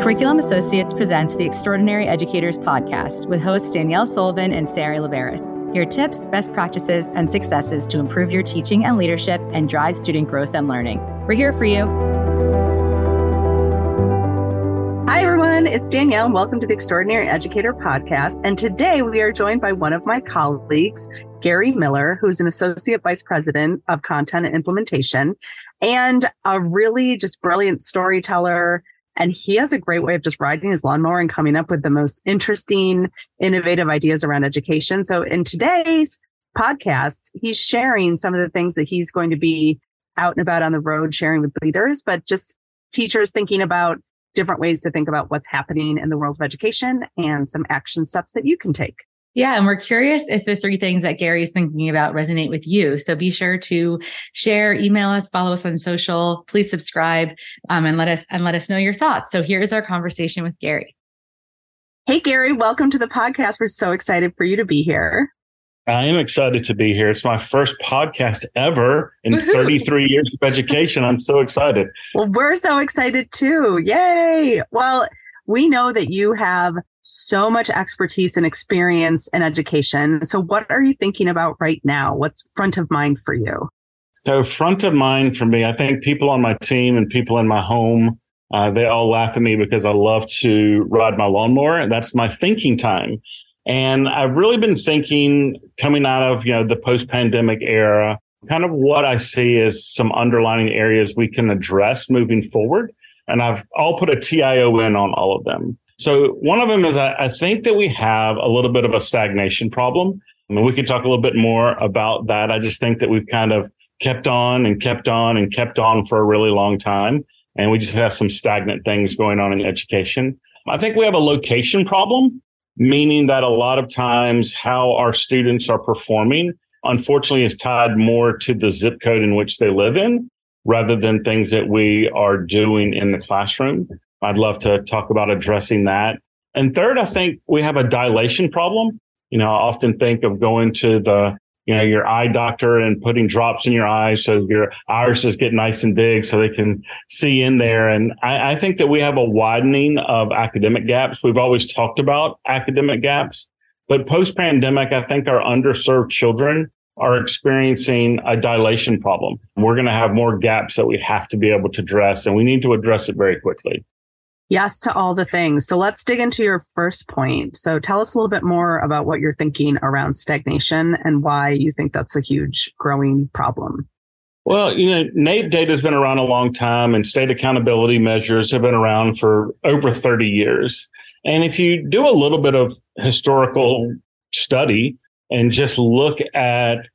Curriculum Associates presents the Extraordinary Educators podcast with hosts Danielle Sullivan and Sari Laveris. Your tips, best practices, and successes to improve your teaching and leadership and drive student growth and learning. We're here for you. Hi, everyone. It's Danielle, and welcome to the Extraordinary Educator podcast. And today we are joined by one of my colleagues, Gary Miller, who's an Associate Vice President of Content and Implementation and a really just brilliant storyteller. And he has a great way of just riding his lawnmower and coming up with the most interesting, innovative ideas around education. So in today's podcast, he's sharing some of the things that he's going to be out and about on the road sharing with leaders, but just teachers thinking about different ways to think about what's happening in the world of education and some action steps that you can take. Yeah, and we're curious if the three things that Gary is thinking about resonate with you. So be sure to share, email us, follow us on social. Please subscribe um, and let us and let us know your thoughts. So here is our conversation with Gary. Hey, Gary, welcome to the podcast. We're so excited for you to be here. I am excited to be here. It's my first podcast ever in Woo-hoo. 33 years of education. I'm so excited. Well, we're so excited too. Yay. Well, we know that you have so much expertise and experience in education. So, what are you thinking about right now? What's front of mind for you? So, front of mind for me, I think people on my team and people in my home, uh, they all laugh at me because I love to ride my lawnmower. And that's my thinking time. And I've really been thinking coming out of, you know, the post pandemic era, kind of what I see as some underlying areas we can address moving forward. And I've all put a TIO in on all of them. So one of them is I, I think that we have a little bit of a stagnation problem. I mean, we could talk a little bit more about that. I just think that we've kind of kept on and kept on and kept on for a really long time. And we just have some stagnant things going on in education. I think we have a location problem, meaning that a lot of times how our students are performing, unfortunately, is tied more to the zip code in which they live in rather than things that we are doing in the classroom. I'd love to talk about addressing that. And third, I think we have a dilation problem. You know, I often think of going to the, you know, your eye doctor and putting drops in your eyes so your irises get nice and big so they can see in there. And I, I think that we have a widening of academic gaps. We've always talked about academic gaps, but post pandemic, I think our underserved children are experiencing a dilation problem. We're going to have more gaps that we have to be able to address, and we need to address it very quickly yes to all the things. So let's dig into your first point. So tell us a little bit more about what you're thinking around stagnation and why you think that's a huge growing problem. Well, you know, NAEP data has been around a long time and state accountability measures have been around for over 30 years. And if you do a little bit of historical study and just look at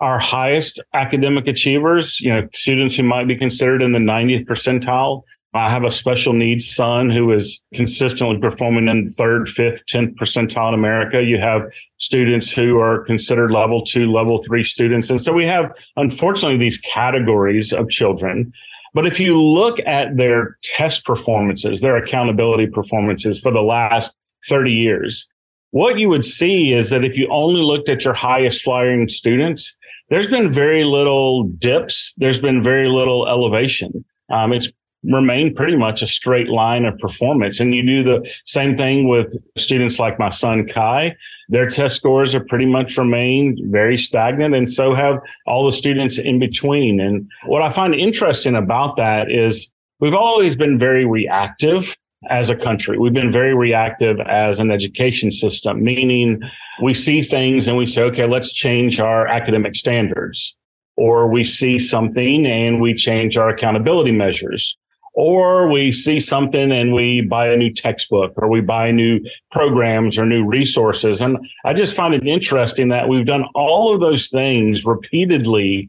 our highest academic achievers, you know, students who might be considered in the 90th percentile, I have a special needs son who is consistently performing in third, fifth, 10th percentile in America. You have students who are considered level two, level three students. And so we have, unfortunately, these categories of children. But if you look at their test performances, their accountability performances for the last 30 years, what you would see is that if you only looked at your highest flying students, there's been very little dips. There's been very little elevation. Um, it's remained pretty much a straight line of performance. And you do the same thing with students like my son Kai. Their test scores have pretty much remained very stagnant, and so have all the students in between. And what I find interesting about that is we've always been very reactive as a country. We've been very reactive as an education system, meaning we see things and we say, okay, let's change our academic standards. Or we see something and we change our accountability measures or we see something and we buy a new textbook or we buy new programs or new resources. And I just find it interesting that we've done all of those things repeatedly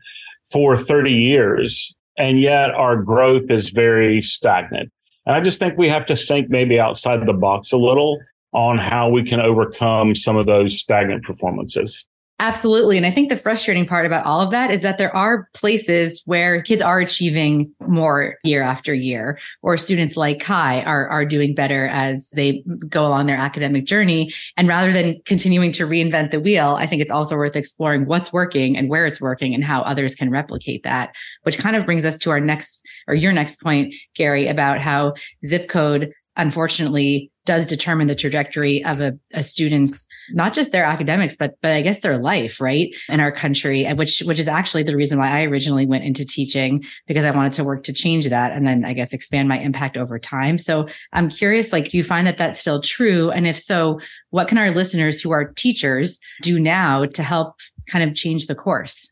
for 30 years, and yet our growth is very stagnant. And I just think we have to think maybe outside the box a little on how we can overcome some of those stagnant performances. Absolutely. And I think the frustrating part about all of that is that there are places where kids are achieving more year after year, or students like Kai are, are doing better as they go along their academic journey. And rather than continuing to reinvent the wheel, I think it's also worth exploring what's working and where it's working and how others can replicate that, which kind of brings us to our next or your next point, Gary, about how zip code unfortunately does determine the trajectory of a, a, student's not just their academics but but i guess their life right in our country which which is actually the reason why i originally went into teaching because i wanted to work to change that and then i guess expand my impact over time. So i'm curious like do you find that that's still true? And if so what can our listeners who are teachers do now to help kind of change the course?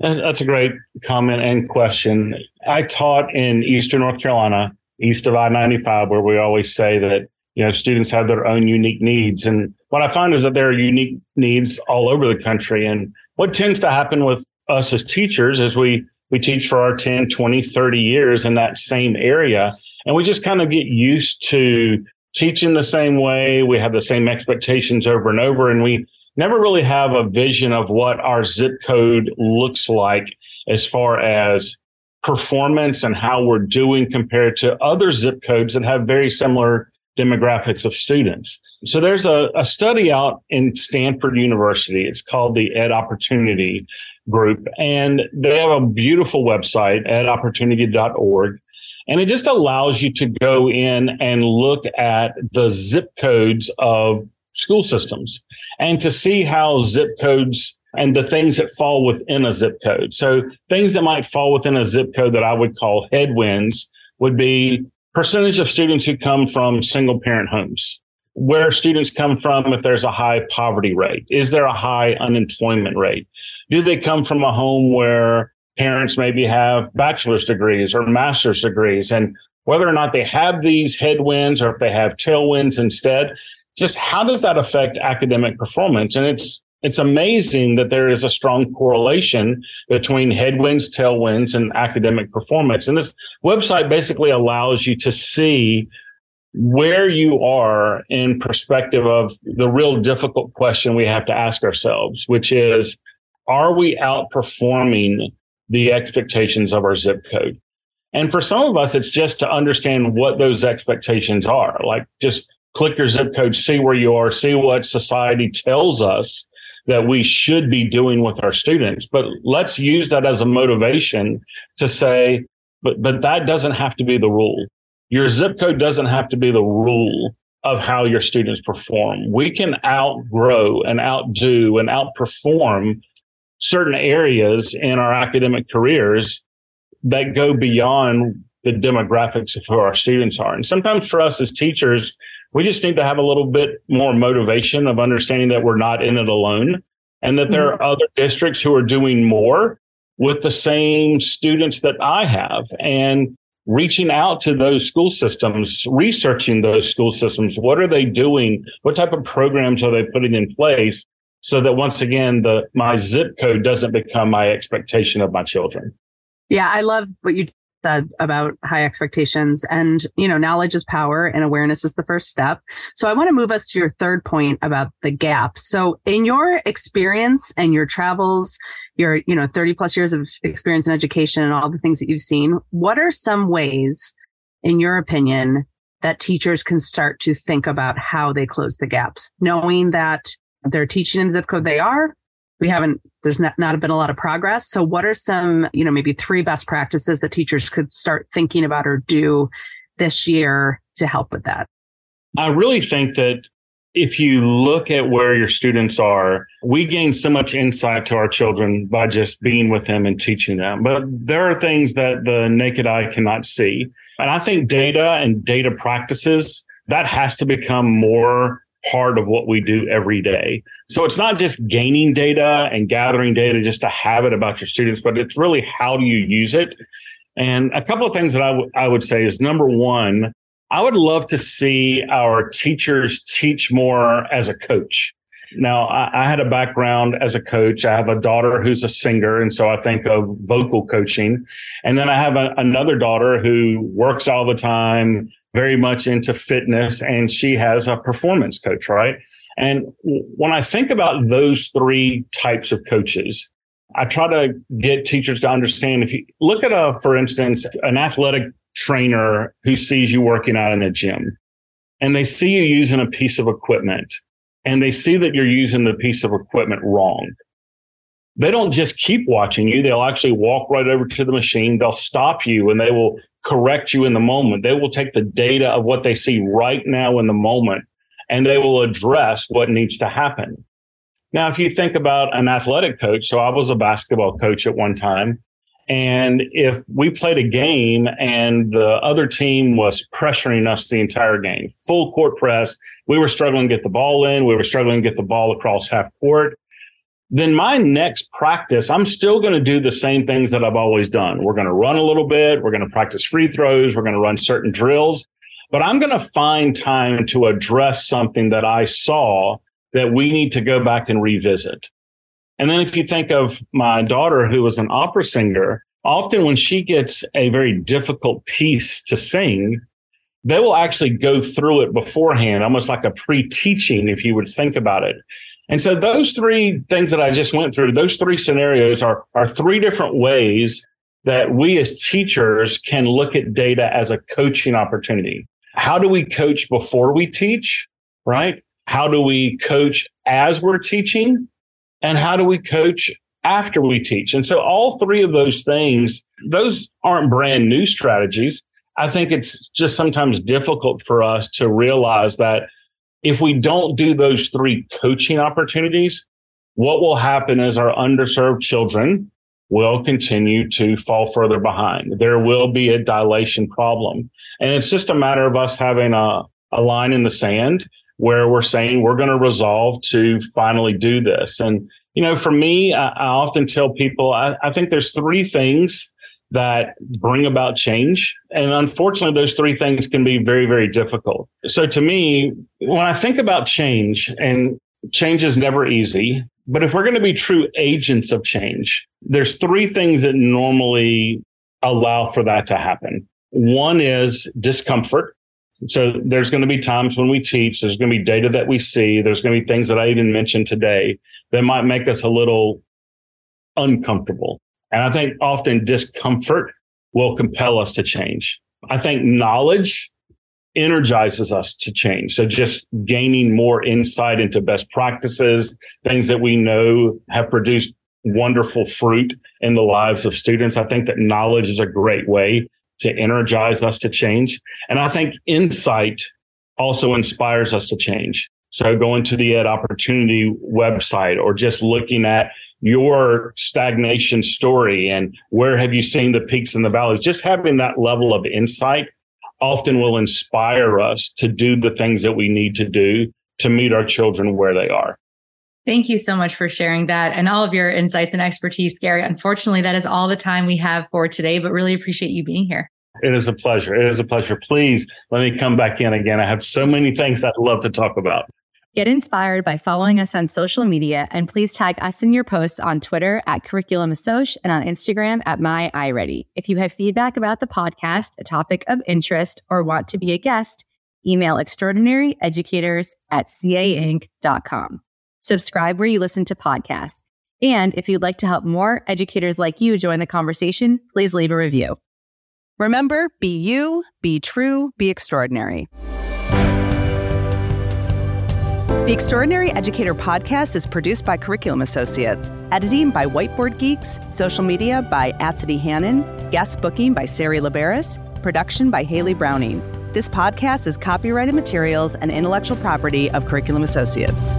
That's a great comment and question. I taught in Eastern North Carolina, east of I 95, where we always say that you know students have their own unique needs. And what i find is that there are unique needs all over the country. And what tends to happen with us as teachers is we we teach for our 10 20 30 years in that same area. And we just kind of get used to teaching the same way. We have the same expectations over and over. And we never really have a vision of what our zip code looks like as far as performance and how we're doing compared to other zip codes that have very similar demographics of students. So there's a, a study out in Stanford University. It's called the Ed Opportunity Group, and they have a beautiful website, edopportunity.org. And it just allows you to go in and look at the zip codes of school systems and to see how zip codes and the things that fall within a zip code. So things that might fall within a zip code that I would call headwinds would be percentage of students who come from single parent homes, where students come from if there's a high poverty rate. Is there a high unemployment rate? Do they come from a home where parents maybe have bachelor's degrees or master's degrees? And whether or not they have these headwinds or if they have tailwinds instead, just how does that affect academic performance? And it's it's amazing that there is a strong correlation between headwinds, tailwinds, and academic performance. And this website basically allows you to see where you are in perspective of the real difficult question we have to ask ourselves, which is, are we outperforming the expectations of our zip code? And for some of us, it's just to understand what those expectations are. Like just click your zip code, see where you are, see what society tells us that we should be doing with our students. But let's use that as a motivation to say, but, but that doesn't have to be the rule. Your zip code doesn't have to be the rule of how your students perform. We can outgrow and outdo and outperform certain areas in our academic careers that go beyond the demographics of who our students are. And sometimes for us as teachers, we just need to have a little bit more motivation of understanding that we're not in it alone and that there are mm-hmm. other districts who are doing more with the same students that I have and reaching out to those school systems, researching those school systems. What are they doing? What type of programs are they putting in place so that once again, the, my zip code doesn't become my expectation of my children? Yeah, I love what you said about high expectations. And you know knowledge is power and awareness is the first step. So i want to move us to your third point about the gap. So in your experience and your travels your you know 30 plus years of experience in education and all the things that you've seen what are some ways in your opinion that teachers can start to think about how they close the gaps? Knowing that they're teaching in zip code they are we haven't there's not, not been a lot of progress so what are some you know maybe three best practices that teachers could start thinking about or do this year to help with that i really think that if you look at where your students are, we gain so much insight to our children by just being with them and teaching them. But there are things that the naked eye cannot see. And I think data and data practices, that has to become more part of what we do every day. So it's not just gaining data and gathering data just to have it about your students, but it's really how do you use it? And a couple of things that I, w- I would say is number one, I would love to see our teachers teach more as a coach. Now, I, I, had a background as a coach. I have a daughter who's a singer. And so I think of vocal coaching. And then I have a, another daughter who works all the time, very much into fitness and she has a performance coach, right? And when I think about those three types of coaches, I try to get teachers to understand if you look at a, for instance, an athletic trainer who sees you working out in a gym and they see you using a piece of equipment and they see that you're using the piece of equipment wrong. They don't just keep watching you. They'll actually walk right over to the machine. They'll stop you and they will correct you in the moment. They will take the data of what they see right now in the moment and they will address what needs to happen. Now, if you think about an athletic coach, so I was a basketball coach at one time. And if we played a game and the other team was pressuring us the entire game, full court press, we were struggling to get the ball in, we were struggling to get the ball across half court then my next practice, I'm still going to do the same things that I've always done. We're going to run a little bit. We're going to practice free throws. We're going to run certain drills, but I'm going to find time to address something that I saw that we need to go back and revisit. And then if you think of my daughter, who was an opera singer, often when she gets a very difficult piece to sing, they will actually go through it beforehand, almost like a pre teaching, if you would think about it. And so those three things that I just went through, those three scenarios are, are three different ways that we as teachers can look at data as a coaching opportunity. How do we coach before we teach? Right? How do we coach as we're teaching? And how do we coach after we teach? And so all three of those things, those aren't brand new strategies. I think it's just sometimes difficult for us to realize that if we don't do those three coaching opportunities, what will happen is our underserved children will continue to fall further behind. There will be a dilation problem. And it's just a matter of us having a, a line in the sand where we're saying we're going to resolve to finally do this. And, you know, for me, I, I often tell people, I, I think there's three things that bring about change. And unfortunately, those three things can be very, very difficult. So to me, when I think about change, and change is never easy, but if we're going to be true agents of change, there's three things that normally allow for that to happen. One is discomfort. So there's going to be times when we teach, there's going to be data that we see, there's going to be things that I even mentioned today that might make us a little uncomfortable. And I think often discomfort will compel us to change. I think knowledge energizes us to change. So just gaining more insight into best practices, things that we know have produced wonderful fruit in the lives of students. I think that knowledge is a great way to energize us to change. And I think insight also inspires us to change. So going to the Ed Opportunity website or just looking at your stagnation story and where have you seen the peaks and the valleys, just having that level of insight often will inspire us to do the things that we need to do to meet our children where they are. Thank you so much for sharing that and all of your insights and expertise, Gary. Unfortunately, that is all the time we have for today, but really appreciate you being here. It is a pleasure. It is a pleasure. Please let me come back in again. I have so many things I'd love to talk about. Get inspired by following us on social media and please tag us in your posts on Twitter at Curriculum Assoc and on Instagram at My iReady. If you have feedback about the podcast, a topic of interest, or want to be a guest, email extraordinaryeducators at cainc.com. Subscribe where you listen to podcasts. And if you'd like to help more educators like you join the conversation, please leave a review. Remember, be you, be true, be extraordinary. The Extraordinary Educator podcast is produced by Curriculum Associates, editing by Whiteboard Geeks, social media by Atsity Hannon, guest booking by Sari Laveris, production by Haley Browning. This podcast is copyrighted materials and intellectual property of Curriculum Associates.